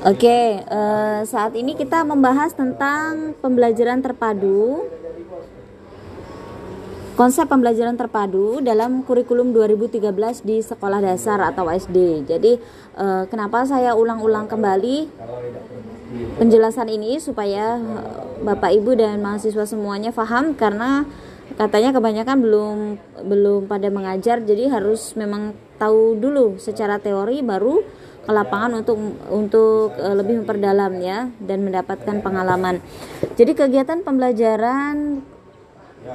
Oke, uh, saat ini kita membahas tentang pembelajaran terpadu. Konsep pembelajaran terpadu dalam kurikulum 2013 di sekolah dasar atau SD. Jadi, uh, kenapa saya ulang-ulang kembali penjelasan ini supaya Bapak Ibu dan mahasiswa semuanya paham karena katanya kebanyakan belum belum pada mengajar jadi harus memang tahu dulu secara teori baru ke lapangan untuk untuk uh, lebih memperdalam ya dan mendapatkan pengalaman. Jadi kegiatan pembelajaran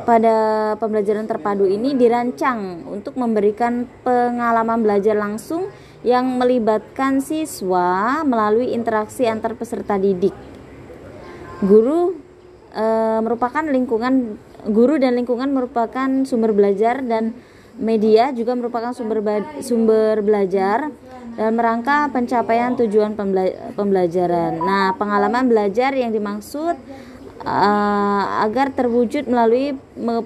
pada pembelajaran terpadu ini dirancang untuk memberikan pengalaman belajar langsung yang melibatkan siswa melalui interaksi antar peserta didik. Guru e, merupakan lingkungan guru dan lingkungan merupakan sumber belajar dan media juga merupakan sumber sumber belajar dalam rangka pencapaian tujuan pembelajaran. Nah, pengalaman belajar yang dimaksud uh, agar terwujud melalui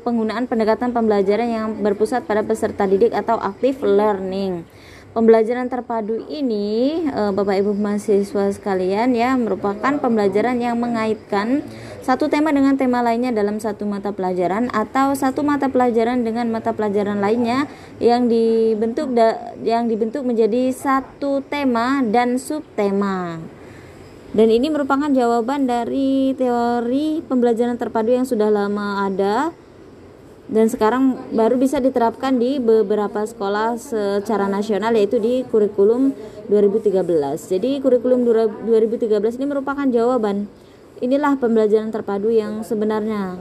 penggunaan pendekatan pembelajaran yang berpusat pada peserta didik atau active learning. Pembelajaran terpadu ini, uh, Bapak Ibu mahasiswa sekalian ya, merupakan pembelajaran yang mengaitkan satu tema dengan tema lainnya dalam satu mata pelajaran atau satu mata pelajaran dengan mata pelajaran lainnya yang dibentuk yang dibentuk menjadi satu tema dan subtema. Dan ini merupakan jawaban dari teori pembelajaran terpadu yang sudah lama ada dan sekarang baru bisa diterapkan di beberapa sekolah secara nasional yaitu di kurikulum 2013. Jadi kurikulum 2013 ini merupakan jawaban. Inilah pembelajaran terpadu yang sebenarnya.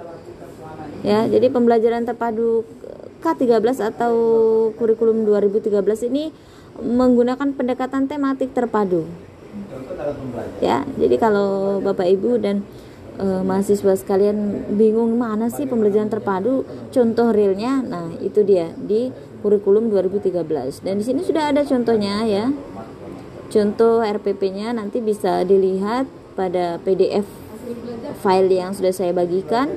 Ya jadi pembelajaran terpadu K13 atau kurikulum 2013 ini menggunakan pendekatan tematik terpadu. Ya jadi kalau Bapak Ibu dan e, mahasiswa sekalian bingung mana sih pembelajaran terpadu? Contoh realnya. Nah itu dia di kurikulum 2013 dan di sini sudah ada contohnya ya. Contoh RPP-nya nanti bisa dilihat pada PDF file yang sudah saya bagikan.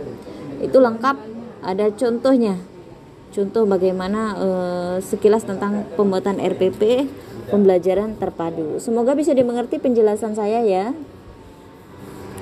Itu lengkap ada contohnya. Contoh bagaimana uh, sekilas tentang pembuatan RPP pembelajaran terpadu. Semoga bisa dimengerti penjelasan saya ya